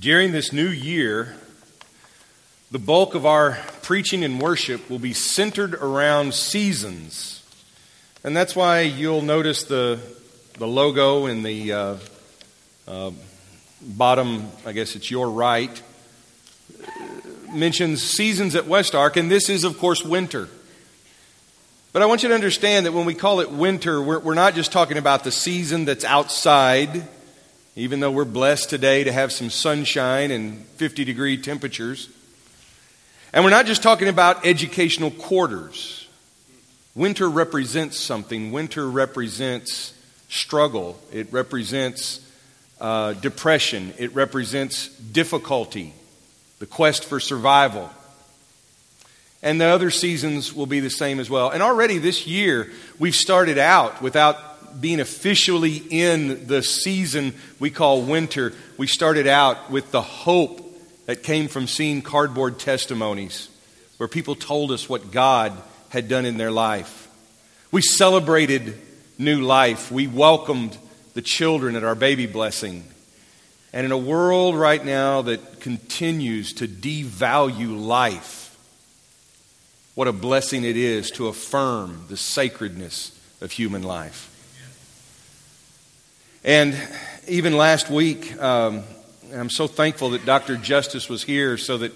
During this new year, the bulk of our preaching and worship will be centered around seasons. And that's why you'll notice the, the logo in the uh, uh, bottom, I guess it's your right, mentions seasons at West Ark, and this is, of course, winter. But I want you to understand that when we call it winter, we're, we're not just talking about the season that's outside, even though we're blessed today to have some sunshine and 50 degree temperatures. And we're not just talking about educational quarters. Winter represents something. Winter represents struggle. It represents uh, depression. It represents difficulty, the quest for survival. And the other seasons will be the same as well. And already this year, we've started out without being officially in the season we call winter. We started out with the hope that came from seeing cardboard testimonies where people told us what God had done in their life. We celebrated new life. We welcomed the children at our baby blessing. And in a world right now that continues to devalue life, what a blessing it is to affirm the sacredness of human life. And even last week, um, I'm so thankful that Dr. Justice was here so that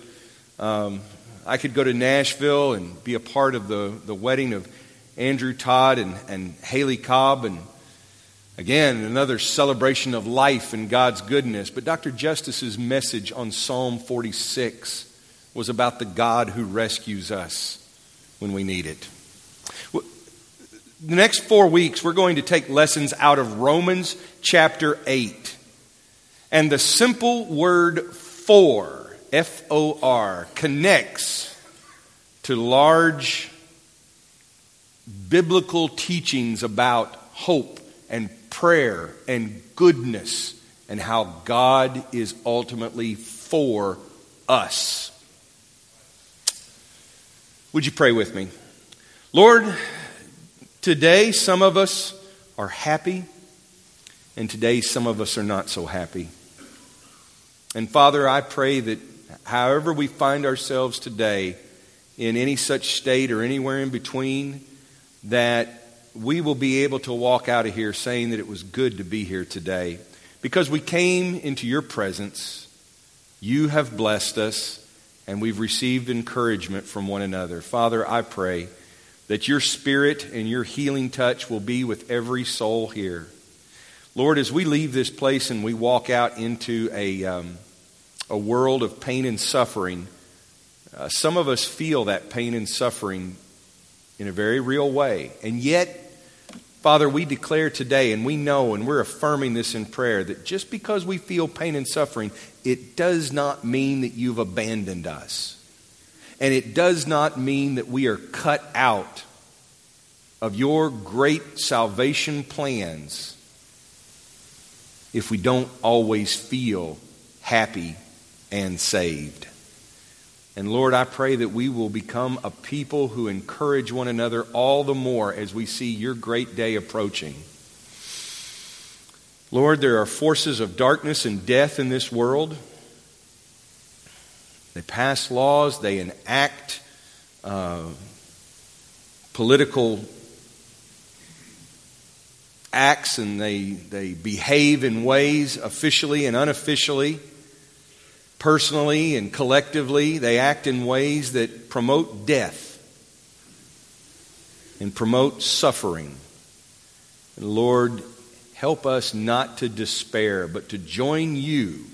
um, I could go to Nashville and be a part of the, the wedding of Andrew Todd and, and Haley Cobb. And again, another celebration of life and God's goodness. But Dr. Justice's message on Psalm 46 was about the God who rescues us when we need it. The next four weeks, we're going to take lessons out of Romans chapter 8. And the simple word for, F O R, connects to large biblical teachings about hope and prayer and goodness and how God is ultimately for us. Would you pray with me? Lord, today some of us are happy, and today some of us are not so happy. And Father, I pray that however we find ourselves today, in any such state or anywhere in between, that we will be able to walk out of here saying that it was good to be here today. Because we came into your presence, you have blessed us, and we've received encouragement from one another. Father, I pray that your spirit and your healing touch will be with every soul here. Lord, as we leave this place and we walk out into a, um, a world of pain and suffering, uh, some of us feel that pain and suffering in a very real way. And yet, Father, we declare today, and we know, and we're affirming this in prayer, that just because we feel pain and suffering, it does not mean that you've abandoned us. And it does not mean that we are cut out of your great salvation plans if we don't always feel happy and saved. And Lord, I pray that we will become a people who encourage one another all the more as we see your great day approaching. Lord, there are forces of darkness and death in this world. They pass laws, they enact uh, political acts, and they, they behave in ways officially and unofficially personally and collectively, they act in ways that promote death and promote suffering. And Lord, help us not to despair, but to join you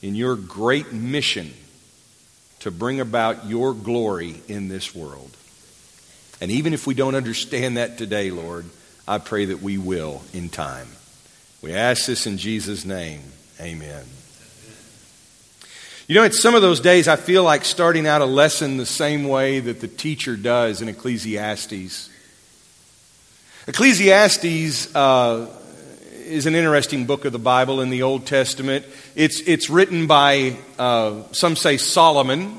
in your great mission to bring about your glory in this world. And even if we don't understand that today, Lord, I pray that we will in time. We ask this in Jesus' name. Amen. You know, it's some of those days I feel like starting out a lesson the same way that the teacher does in Ecclesiastes. Ecclesiastes uh, is an interesting book of the Bible in the Old Testament. It's, it's written by, uh, some say, Solomon.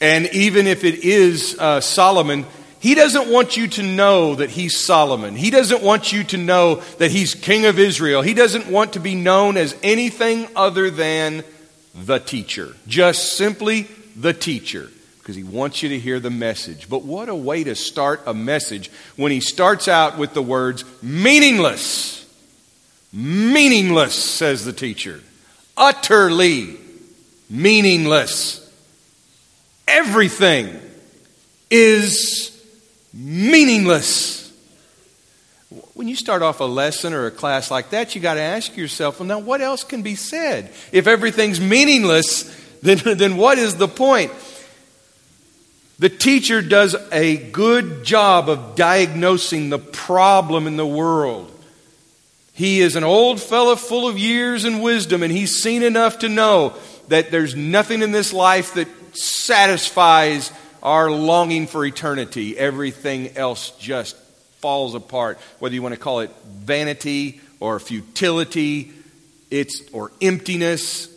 And even if it is uh, Solomon, He doesn't want you to know that he's Solomon. He doesn't want you to know that he's king of Israel. He doesn't want to be known as anything other than the teacher. Just simply the teacher. Because he wants you to hear the message. But what a way to start a message when he starts out with the words meaningless. Meaningless, says the teacher. Utterly meaningless. Everything is meaningless. When you start off a lesson or a class like that, you got to ask yourself, well, now what else can be said? If everything's meaningless, then, then what is the point? The teacher does a good job of diagnosing the problem in the world. He is an old fellow full of years and wisdom, and he's seen enough to know that there's nothing in this life that satisfies our longing for eternity. Everything else just falls apart. Whether you want to call it vanity or futility, it's or emptiness,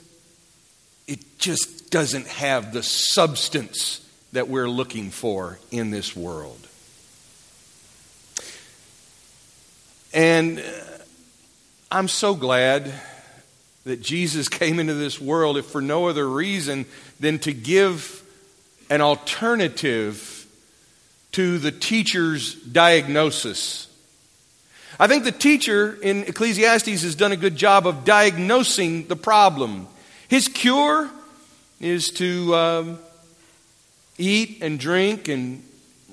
it just doesn't have the substance that we're looking for in this world. And uh, I'm so glad that Jesus came into this world, if for no other reason than to give an alternative to the teacher's diagnosis. I think the teacher in Ecclesiastes has done a good job of diagnosing the problem. His cure is to um, eat and drink and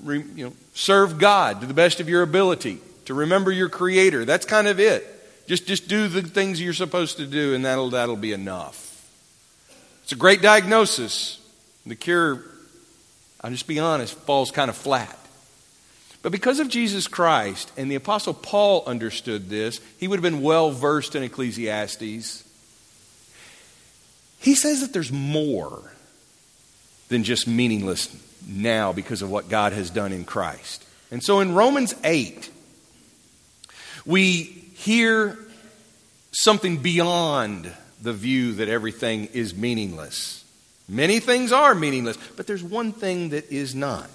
you know, serve God to the best of your ability, to remember your Creator. That's kind of it. Just, just do the things you're supposed to do, and that'll, that'll be enough. It's a great diagnosis. The cure, I'll just be honest, falls kind of flat. But because of Jesus Christ, and the Apostle Paul understood this, he would have been well versed in Ecclesiastes. He says that there's more than just meaningless now because of what God has done in Christ. And so in Romans 8, we hear something beyond the view that everything is meaningless. Many things are meaningless, but there's one thing that is not.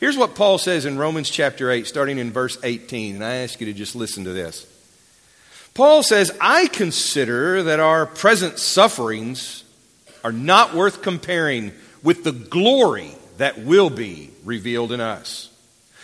Here's what Paul says in Romans chapter 8, starting in verse 18, and I ask you to just listen to this. Paul says, I consider that our present sufferings are not worth comparing with the glory that will be revealed in us.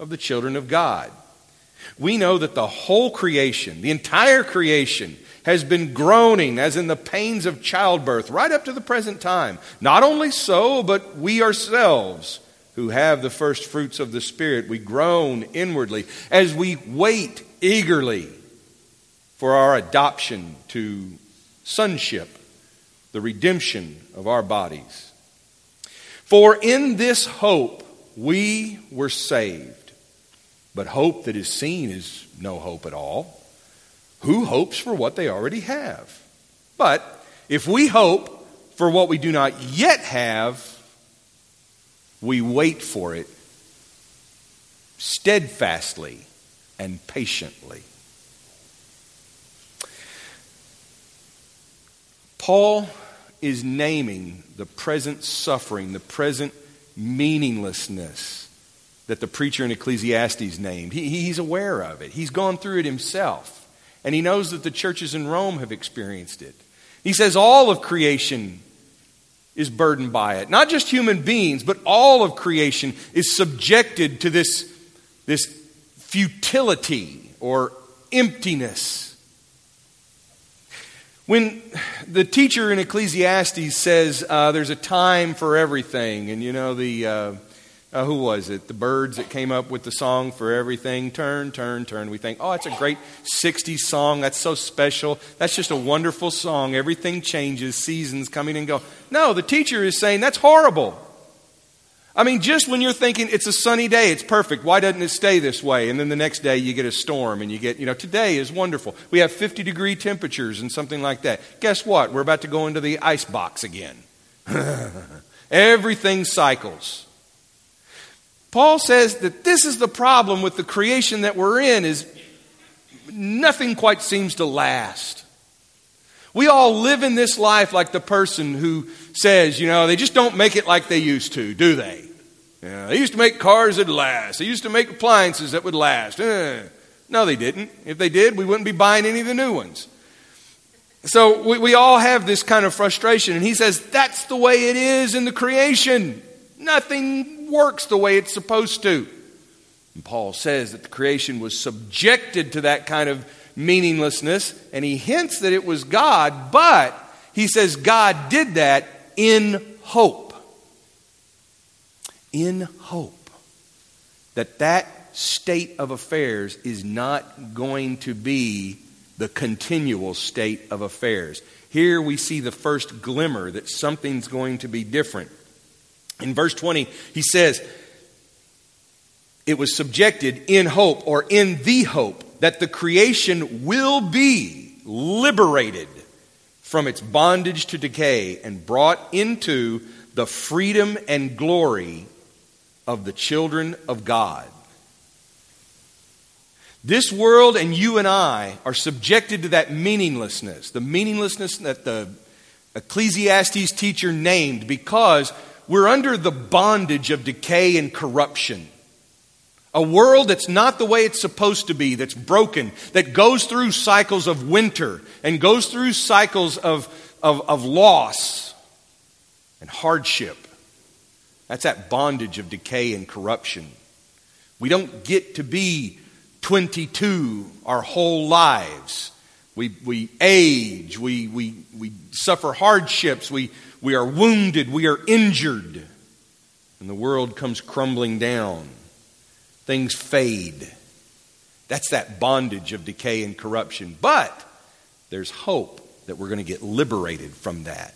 of the children of God. We know that the whole creation, the entire creation, has been groaning as in the pains of childbirth right up to the present time. Not only so, but we ourselves who have the first fruits of the Spirit, we groan inwardly as we wait eagerly for our adoption to sonship, the redemption of our bodies. For in this hope we were saved. But hope that is seen is no hope at all. Who hopes for what they already have? But if we hope for what we do not yet have, we wait for it steadfastly and patiently. Paul is naming the present suffering, the present meaninglessness that the preacher in Ecclesiastes named. He, he's aware of it, he's gone through it himself, and he knows that the churches in Rome have experienced it. He says all of creation is burdened by it. Not just human beings, but all of creation is subjected to this, this futility or emptiness. When the teacher in Ecclesiastes says uh, there's a time for everything, and you know, the. Uh, uh, who was it? The Byrds that came up with the song for everything. Turn, turn, turn. We think, oh, it's a great 60s song. That's so special. That's just a wonderful song. Everything changes, seasons coming and go. No, the teacher is saying that's horrible. I mean, just when you're thinking it's a sunny day, it's perfect. Why doesn't it stay this way? And then the next day you get a storm and you get, you know, today is wonderful. We have 50 degree temperatures and something like that. Guess what? We're about to go into the ice box again. Everything cycles. Paul says that this is the problem with the creation that we're in is nothing quite seems to last. We all live in this life like the person who says, you know, they just don't make it like they used to, do they? Yeah, they used to make cars that last. They used to make appliances that would last. Eh. No, they didn't. If they did, we wouldn't be buying any of the new ones. So we, we all have this kind of frustration. And he says, that's the way it is in the creation. Nothing works the way it's supposed to. And Paul says that the creation was subjected to that kind of meaninglessness, and he hints that it was God, but he says God did that in hope. In hope that that state of affairs is not going to be the continual state of affairs. Here we see the first glimmer that something's going to be different. In verse 20, he says, It was subjected in hope or in the hope that the creation will be liberated from its bondage to decay and brought into the freedom and glory of the children of God. This world and you and I are subjected to that meaninglessness, the meaninglessness that the Ecclesiastes teacher named because we're under the bondage of decay and corruption. A world that's not the way it's supposed to be, that's broken, that goes through cycles of winter and goes through cycles of, of, of loss and hardship. That's that bondage of decay and corruption. We don't get to be 22 our whole lives. We, we age, we, we, we suffer hardships, we, we are wounded, we are injured, and the world comes crumbling down things fade. That's that bondage of decay and corruption. But there's hope that we're going to get liberated from that.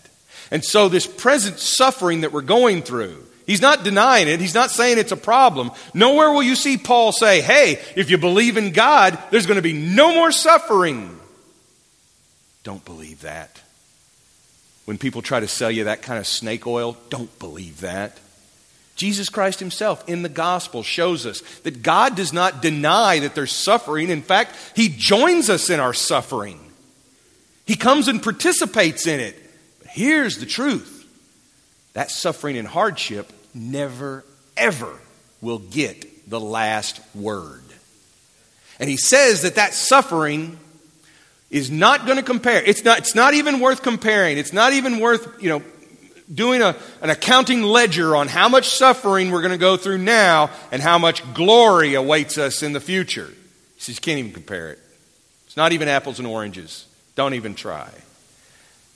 And so, this present suffering that we're going through, he's not denying it. He's not saying it's a problem. Nowhere will you see Paul say, hey, if you believe in God, there's going to be no more suffering. Don't believe that. When people try to sell you that kind of snake oil, don't believe that. Jesus Christ himself in the gospel shows us that God does not deny that there's suffering. In fact, he joins us in our suffering. He comes and participates in it. But here's the truth that suffering and hardship never, ever will get the last word. And he says that that suffering is not going to compare. It's not, it's not even worth comparing. It's not even worth, you know, doing a, an accounting ledger on how much suffering we're going to go through now and how much glory awaits us in the future. He says, you can't even compare it. It's not even apples and oranges. Don't even try.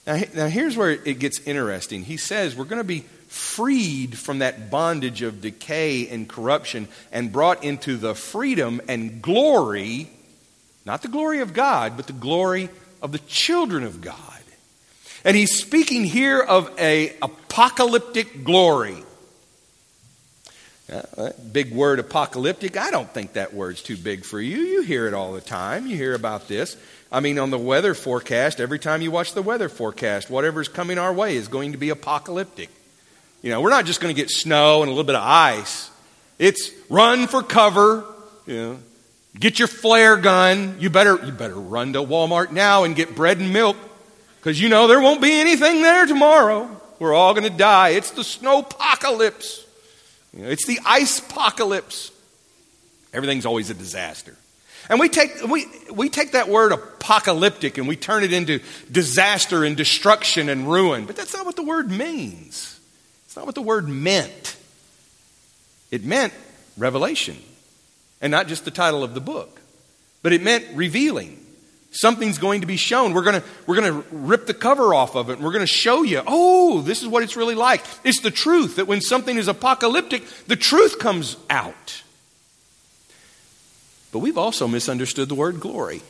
Now, now here's where it gets interesting. He says we're going to be freed from that bondage of decay and corruption and brought into the freedom and glory, not the glory of God, but the glory of the children of God. And he's speaking here of a apocalyptic glory. Uh, big word apocalyptic. I don't think that word's too big for you. You hear it all the time. You hear about this. I mean, on the weather forecast, every time you watch the weather forecast, whatever's coming our way is going to be apocalyptic. You know, we're not just going to get snow and a little bit of ice. It's run for cover. You know, get your flare gun. You better you better run to Walmart now and get bread and milk because you know there won't be anything there tomorrow. We're all going to die. It's the snow apocalypse. You know, it's the ice apocalypse. Everything's always a disaster. And we take, we, we take that word apocalyptic and we turn it into disaster and destruction and ruin. But that's not what the word means. It's not what the word meant. It meant revelation. And not just the title of the book, but it meant revealing. Something's going to be shown. We're going to, we're going to rip the cover off of it and we're going to show you, oh, this is what it's really like. It's the truth that when something is apocalyptic, the truth comes out. But we've also misunderstood the word glory.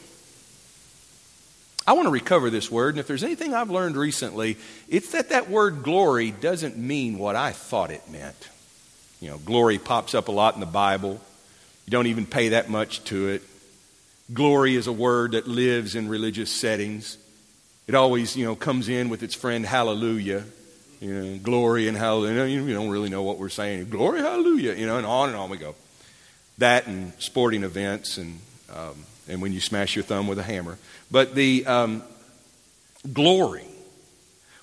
I want to recover this word, and if there's anything I've learned recently, it's that that word glory doesn't mean what I thought it meant. You know, glory pops up a lot in the Bible. You don't even pay that much to it. Glory is a word that lives in religious settings. It always, you know, comes in with its friend hallelujah. You know, glory and hallelujah. You don't really know what we're saying. Glory, hallelujah. You know, and on and on we go. That and sporting events and um, and when you smash your thumb with a hammer. But the um, glory.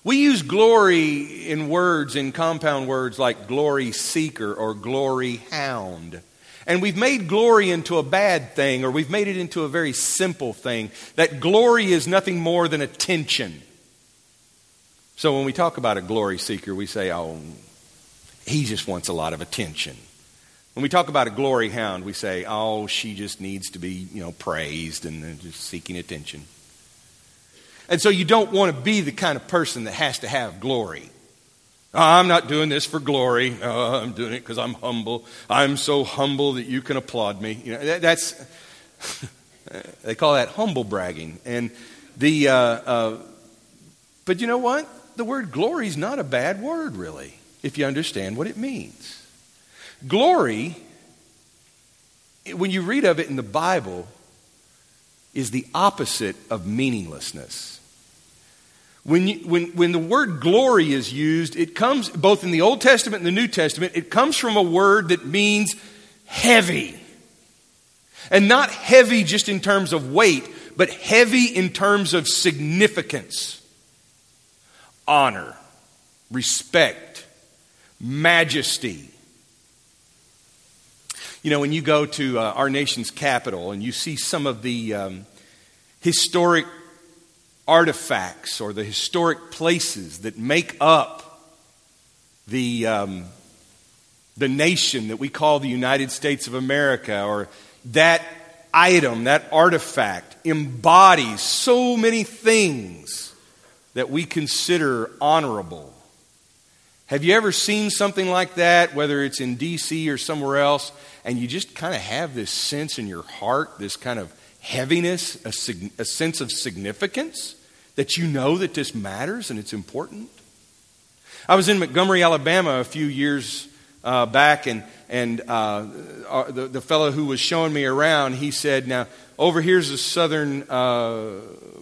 We use glory in words, in compound words like glory seeker or glory hound. And we've made glory into a bad thing, or we've made it into a very simple thing. That glory is nothing more than attention. So when we talk about a glory seeker, we say, oh, he just wants a lot of attention. When we talk about a glory hound, we say, oh, she just needs to be, you know, praised and just seeking attention. And so you don't want to be the kind of person that has to have glory. I'm not doing this for glory. Oh, I'm doing it because I'm humble. I'm so humble that you can applaud me. You know, that, that's they call that humble bragging. And the uh, uh, but you know what? The word glory is not a bad word, really, if you understand what it means. Glory, when you read of it in the Bible, is the opposite of meaninglessness. When, you, when, when the word glory is used, it comes both in the Old Testament and the New Testament, it comes from a word that means heavy. And not heavy just in terms of weight, but heavy in terms of significance, honor, respect, majesty. You know, when you go to uh, our nation's capital and you see some of the um, historic artifacts or the historic places that make up the, um, the nation that we call the United States of America, or that item, that artifact, embodies so many things that we consider honorable. Have you ever seen something like that, whether it's in D.C. or somewhere else, and you just kind of have this sense in your heart, this kind of heaviness, a, sig- a sense of significance? That you know that this matters and it's important? I was in Montgomery, Alabama a few years uh, back, and, and uh, uh, the, the fellow who was showing me around, he said, Now, over here's the Southern uh,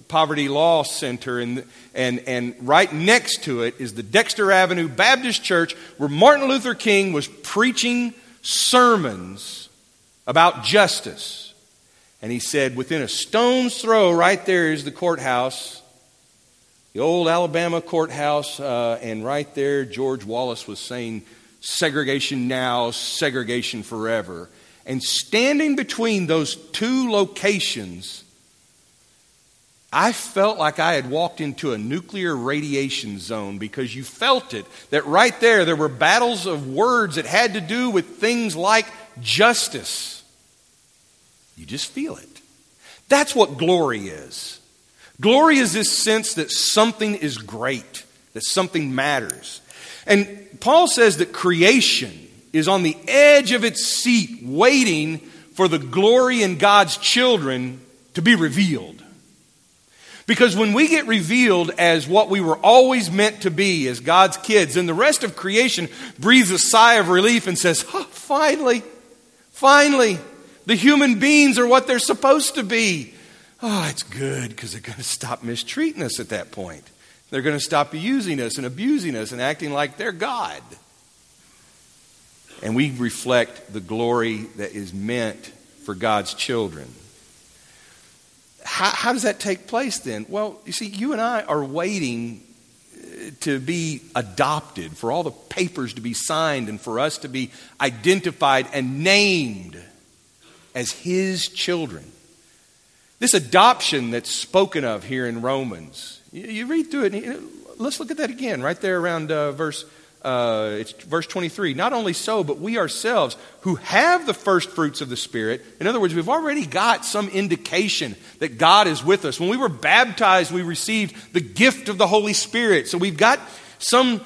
Poverty Law Center, and, and, and right next to it is the Dexter Avenue Baptist Church where Martin Luther King was preaching sermons about justice. And he said, Within a stone's throw, right there is the courthouse the old Alabama courthouse, uh, and right there, George Wallace was saying, segregation now, segregation forever. And standing between those two locations, I felt like I had walked into a nuclear radiation zone because you felt it. That right there, there were battles of words that had to do with things like justice. You just feel it. That's what glory is. Glory is this sense that something is great, that something matters. And Paul says that creation is on the edge of its seat, waiting for the glory in God's children to be revealed. Because when we get revealed as what we were always meant to be as God's kids, then the rest of creation breathes a sigh of relief and says, oh, finally, finally, the human beings are what they're supposed to be oh, it's good because they're going to stop mistreating us at that point. They're going to stop using us and abusing us and acting like they're God. And we reflect the glory that is meant for God's children. How, how does that take place then? Well, you see, you and I are waiting uh, to be adopted, for all the papers to be signed, and for us to be identified and named as His children. This adoption that's spoken of here in Romans, you, you read through it. let's look at that again, right there around uh, verse. Uh, it's verse 23. Not only so, but we ourselves who have the first fruits of the Spirit. In other words, we've already got some indication that God is with us. When we were baptized, we received the gift of the Holy Spirit. So we've got some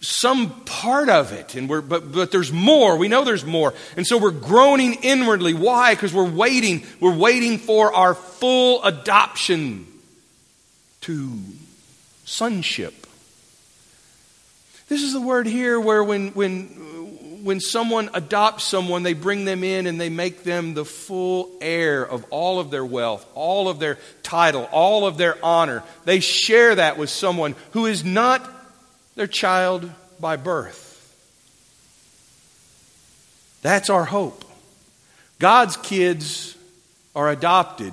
some part of it and we're but but there's more. We know there's more. And so we're groaning inwardly. Why? Because we're waiting. We're waiting for our full adoption to sonship. This is the word here where when when when someone adopts someone, they bring them in and they make them the full heir of all of their wealth, all of their title, all of their honor. They share that with someone who is not their child by birth. That's our hope. God's kids are adopted,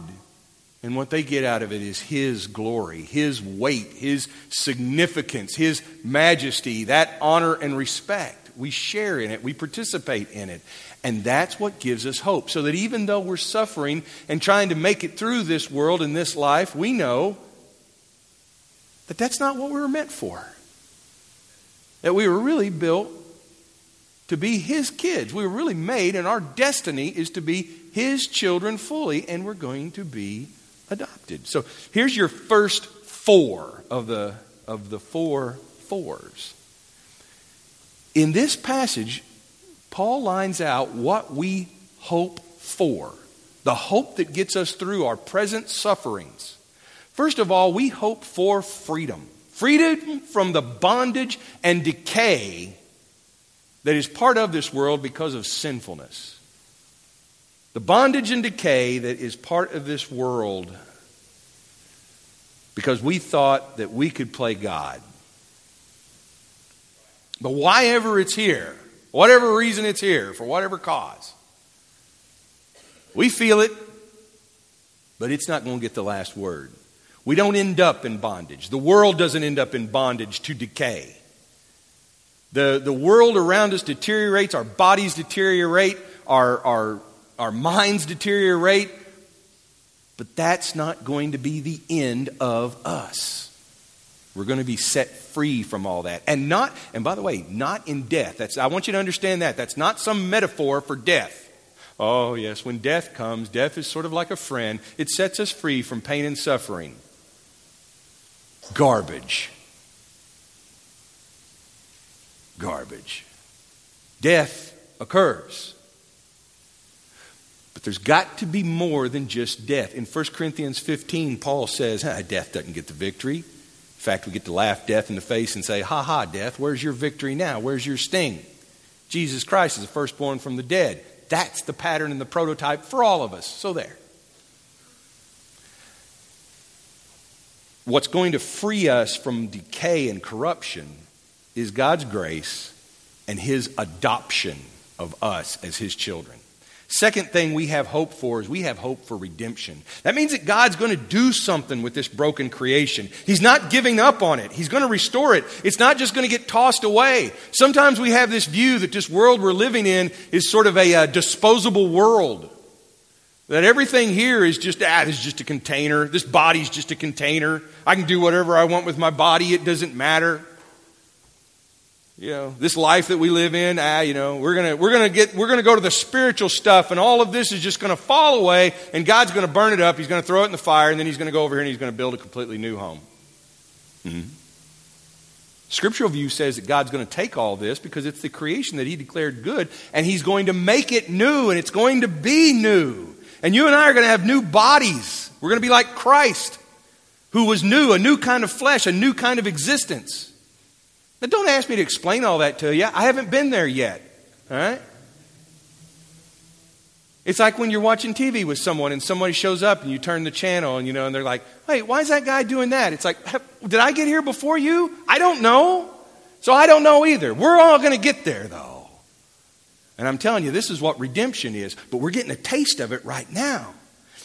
and what they get out of it is His glory, His weight, His significance, His majesty, that honor and respect. We share in it, we participate in it. And that's what gives us hope. So that even though we're suffering and trying to make it through this world and this life, we know that that's not what we were meant for. That we were really built to be His kids. We were really made, and our destiny is to be His children fully, and we're going to be adopted. So here's your first four of the, of the four fours. In this passage, Paul lines out what we hope for the hope that gets us through our present sufferings. First of all, we hope for freedom freedom from the bondage and decay that is part of this world because of sinfulness. The bondage and decay that is part of this world because we thought that we could play God. But why ever it's here, whatever reason it's here, for whatever cause, we feel it, but it's not going to get the last word. We don't end up in bondage. The world doesn't end up in bondage to decay. The, the world around us deteriorates, our bodies deteriorate, our, our, our minds deteriorate, but that's not going to be the end of us. We're going to be set free from all that. And not, and by the way, not in death. That's, I want you to understand that. That's not some metaphor for death. Oh, yes, when death comes, death is sort of like a friend. It sets us free from pain and suffering. Garbage. Garbage. Death occurs. But there's got to be more than just death. In 1 Corinthians 15, Paul says, ah, Death doesn't get the victory In fact, we get to laugh death in the face and say, Ha ha, death, where's your victory now? Where's your sting? Jesus Christ is the firstborn from the dead. That's the pattern and the prototype for all of us. So there. What's going to free us from decay and corruption is God's grace and His adoption of us as His children. Second thing we have hope for is we have hope for redemption. That means that God's going to do something with this broken creation. He's not giving up on it. He's going to restore it. It's not just going to get tossed away. Sometimes we have this view that this world we're living in is sort of a uh, disposable world. That everything here is just, ah, this is just a container. This body's just a container. I can do whatever I want with my body. It doesn't matter you know this life that we live in ah you know we're gonna we're gonna get we're gonna go to the spiritual stuff and all of this is just gonna fall away and god's gonna burn it up he's gonna throw it in the fire and then he's gonna go over here and he's gonna build a completely new home mm-hmm. scriptural view says that god's gonna take all this because it's the creation that he declared good and he's going to make it new and it's going to be new and you and i are gonna have new bodies we're gonna be like christ who was new a new kind of flesh a new kind of existence now, don't ask me to explain all that to you. I haven't been there yet. All right? It's like when you're watching TV with someone and somebody shows up and you turn the channel and you know and they're like, "Wait, why is that guy doing that?" It's like, "Did I get here before you? I don't know." So I don't know either. We're all going to get there though. And I'm telling you, this is what redemption is, but we're getting a taste of it right now.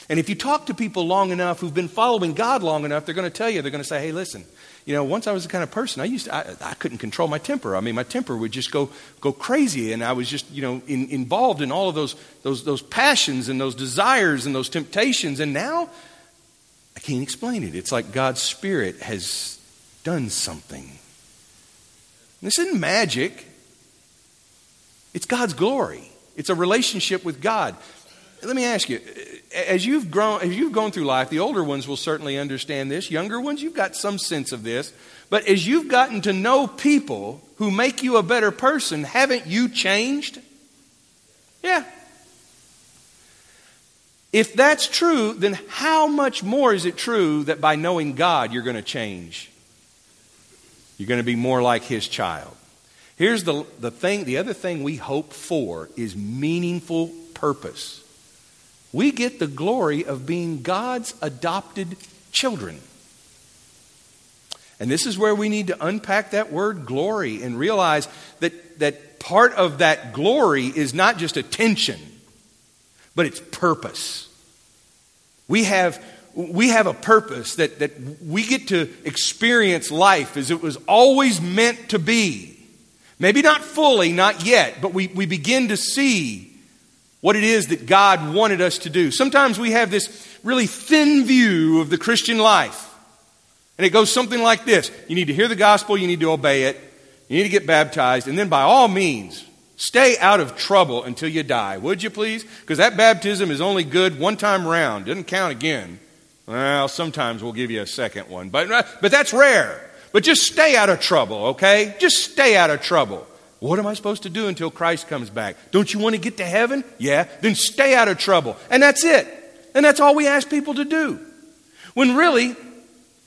And if you talk to people long enough who've been following God long enough, they're going to tell you, they're going to say, hey, listen, you know, once I was the kind of person, I used to, I, I couldn't control my temper. I mean, my temper would just go, go crazy. And I was just, you know, in, involved in all of those, those, those passions and those desires and those temptations. And now I can't explain it. It's like God's Spirit has done something. This isn't magic. It's God's glory. It's a relationship with God. Let me ask you, as you've grown, as you've gone through life, the older ones will certainly understand this. Younger ones, you've got some sense of this. But as you've gotten to know people who make you a better person, haven't you changed? Yeah. If that's true, then how much more is it true that by knowing God, you're going to change? You're going to be more like His child. Here's the, the thing, the other thing we hope for is meaningful purpose. We get the glory of being God's adopted children. And this is where we need to unpack that word glory and realize that, that part of that glory is not just attention, but it's purpose. We have, we have a purpose that, that we get to experience life as it was always meant to be. Maybe not fully, not yet, but we, we begin to see what it is that God wanted us to do. Sometimes we have this really thin view of the Christian life. And it goes something like this You need to hear the gospel, you need to obey it, you need to get baptized, and then by all means, stay out of trouble until you die. Would you please? Because that baptism is only good one time around, doesn't count again. Well, sometimes we'll give you a second one, but, but that's rare. But just stay out of trouble, okay? Just stay out of trouble. What am I supposed to do until Christ comes back? Don't you want to get to heaven? Yeah, then stay out of trouble. And that's it. And that's all we ask people to do. When really,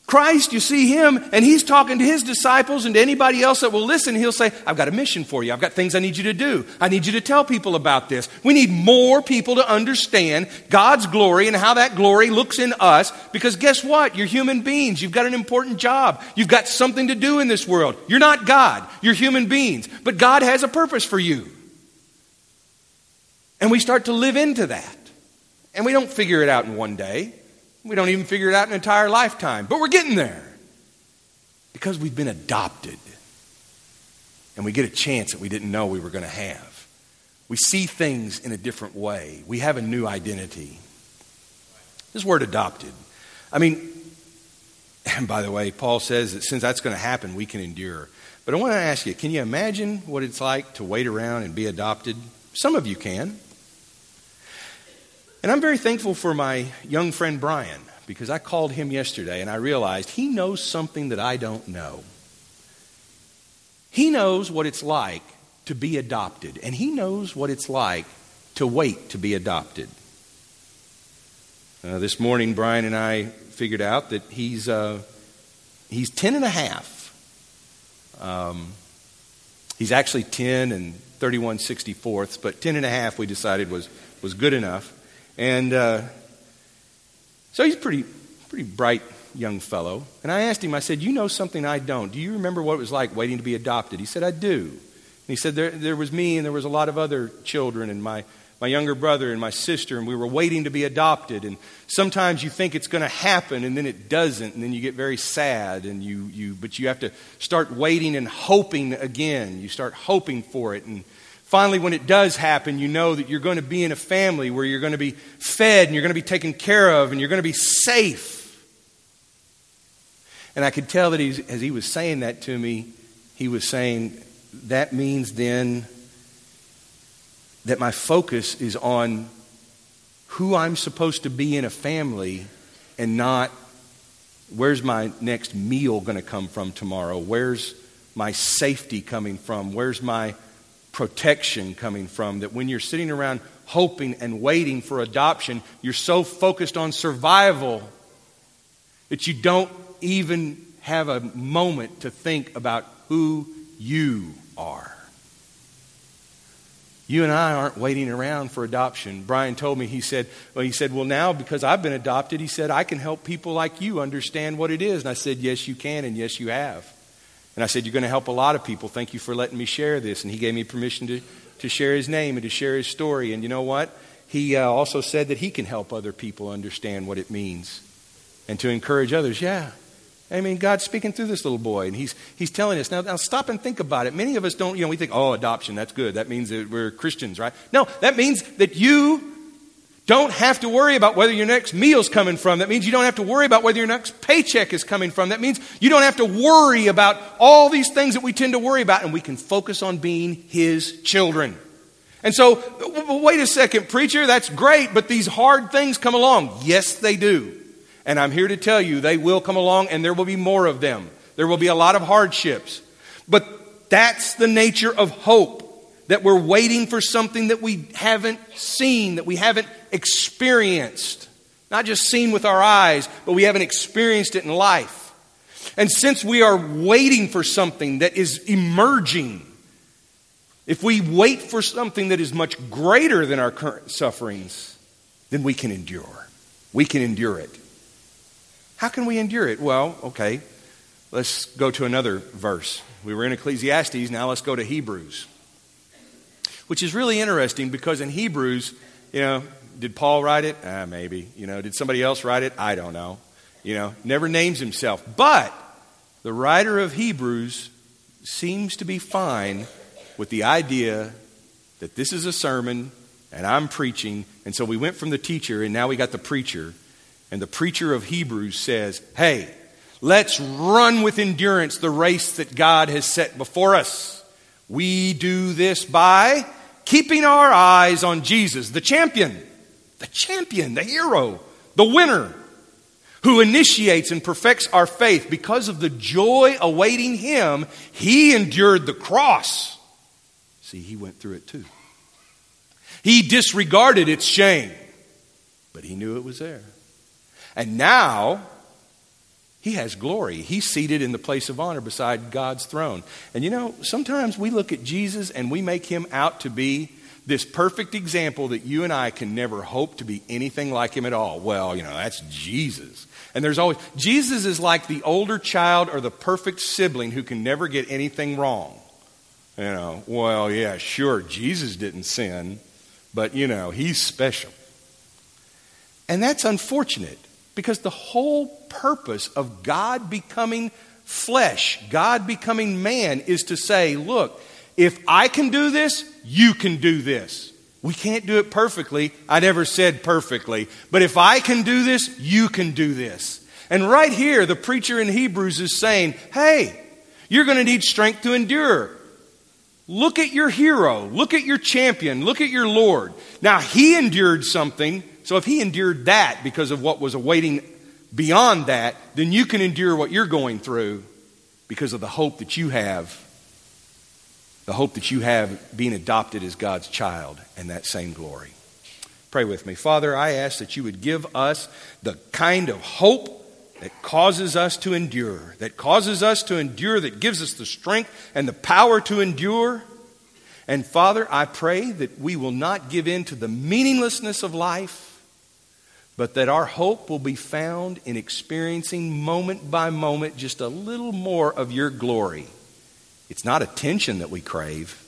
Christ, you see him, and he's talking to his disciples and to anybody else that will listen. He'll say, I've got a mission for you. I've got things I need you to do. I need you to tell people about this. We need more people to understand God's glory and how that glory looks in us. Because guess what? You're human beings. You've got an important job. You've got something to do in this world. You're not God. You're human beings. But God has a purpose for you. And we start to live into that. And we don't figure it out in one day. We don't even figure it out in an entire lifetime, but we're getting there because we've been adopted and we get a chance that we didn't know we were going to have. We see things in a different way, we have a new identity. This word adopted. I mean, and by the way, Paul says that since that's going to happen, we can endure. But I want to ask you can you imagine what it's like to wait around and be adopted? Some of you can. And I'm very thankful for my young friend Brian because I called him yesterday and I realized he knows something that I don't know. He knows what it's like to be adopted, and he knows what it's like to wait to be adopted. Uh, this morning, Brian and I figured out that he's, uh, he's 10 and a half. Um, he's actually 10 and 31 64ths, but 10 and a half we decided was, was good enough. And uh, so he's a pretty, pretty bright young fellow. And I asked him, I said, You know something I don't. Do you remember what it was like waiting to be adopted? He said, I do. And he said, There, there was me and there was a lot of other children and my, my younger brother and my sister, and we were waiting to be adopted. And sometimes you think it's going to happen and then it doesn't, and then you get very sad. And you, you, but you have to start waiting and hoping again. You start hoping for it. And Finally, when it does happen, you know that you're going to be in a family where you're going to be fed and you're going to be taken care of and you're going to be safe. And I could tell that he, as he was saying that to me, he was saying, that means then that my focus is on who I'm supposed to be in a family and not where's my next meal going to come from tomorrow? Where's my safety coming from? Where's my protection coming from. That when you're sitting around hoping and waiting for adoption, you're so focused on survival that you don't even have a moment to think about who you are. You and I aren't waiting around for adoption. Brian told me, he said, well, he said, well, now because I've been adopted, he said, I can help people like you understand what it is. And I said, yes, you can, and yes, you have. And I said, You're going to help a lot of people. Thank you for letting me share this. And he gave me permission to, to share his name and to share his story. And you know what? He uh, also said that he can help other people understand what it means and to encourage others. Yeah. I mean, God's speaking through this little boy, and he's, he's telling us. Now, now, stop and think about it. Many of us don't, you know, we think, oh, adoption, that's good. That means that we're Christians, right? No, that means that you don't have to worry about whether your next meal's coming from. That means you don't have to worry about whether your next paycheck is coming from. That means you don't have to worry about all these things that we tend to worry about, and we can focus on being His children. And so, wait a second, preacher, that's great, but these hard things come along. Yes, they do. And I'm here to tell you they will come along, and there will be more of them. There will be a lot of hardships. But that's the nature of hope that we're waiting for something that we haven't seen, that we haven't experienced. Not just seen with our eyes, but we haven't experienced it in life. And since we are waiting for something that is emerging, if we wait for something that is much greater than our current sufferings, then we can endure. We can endure it. How can we endure it? Well, okay, let's go to another verse. We were in Ecclesiastes, now let's go to Hebrews. Which is really interesting because in Hebrews, you know, did Paul write it? Ah, maybe. You know, did somebody else write it? I don't know. You know, never names himself. But the writer of Hebrews seems to be fine with the idea that this is a sermon and I'm preaching. And so we went from the teacher and now we got the preacher. And the preacher of Hebrews says, Hey, let's run with endurance the race that God has set before us. We do this by keeping our eyes on Jesus, the champion, the champion, the hero, the winner, who initiates and perfects our faith because of the joy awaiting him. He endured the cross See, he went through it too. He disregarded its shame, but he knew it was there. And now, he has glory. He's seated in the place of honor beside God's throne. And you know, sometimes we look at Jesus and we make him out to be this perfect example that you and I can never hope to be anything like him at all. Well, you know, that's Jesus. And there's always, Jesus is like the older child or the perfect sibling who can never get anything wrong. You know, well, yeah, sure, Jesus didn't sin, but, you know, he's special. And that's unfortunate because the whole purpose of God becoming flesh, God becoming man, is to say, look, if I can do this, you can do this. We can't do it perfectly. I never said perfectly. But if I can do this, you can do this. And right here, the preacher in Hebrews is saying, hey, you're going to need strength to endure. Look at your hero. Look at your champion. Look at your Lord. Now, he endured something. So, if he endured that because of what was awaiting beyond that, then you can endure what you're going through because of the hope that you have. The hope that you have being adopted as God's child and that same glory. Pray with me. Father, I ask that you would give us the kind of hope that causes us to endure, that causes us to endure, that gives us the strength and the power to endure. And Father, I pray that we will not give in to the meaninglessness of life, but that our hope will be found in experiencing moment by moment just a little more of your glory. It's not attention that we crave,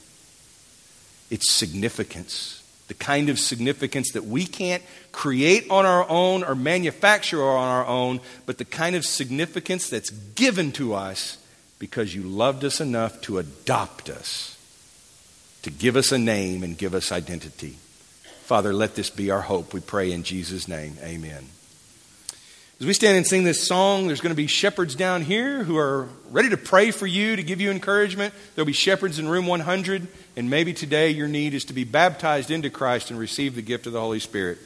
it's significance the kind of significance that we can't create on our own or manufacture on our own, but the kind of significance that's given to us because you loved us enough to adopt us, to give us a name and give us identity. Father, let this be our hope. We pray in Jesus' name. Amen. As we stand and sing this song, there's going to be shepherds down here who are ready to pray for you, to give you encouragement. There'll be shepherds in room 100, and maybe today your need is to be baptized into Christ and receive the gift of the Holy Spirit.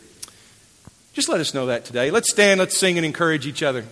Just let us know that today. Let's stand, let's sing, and encourage each other.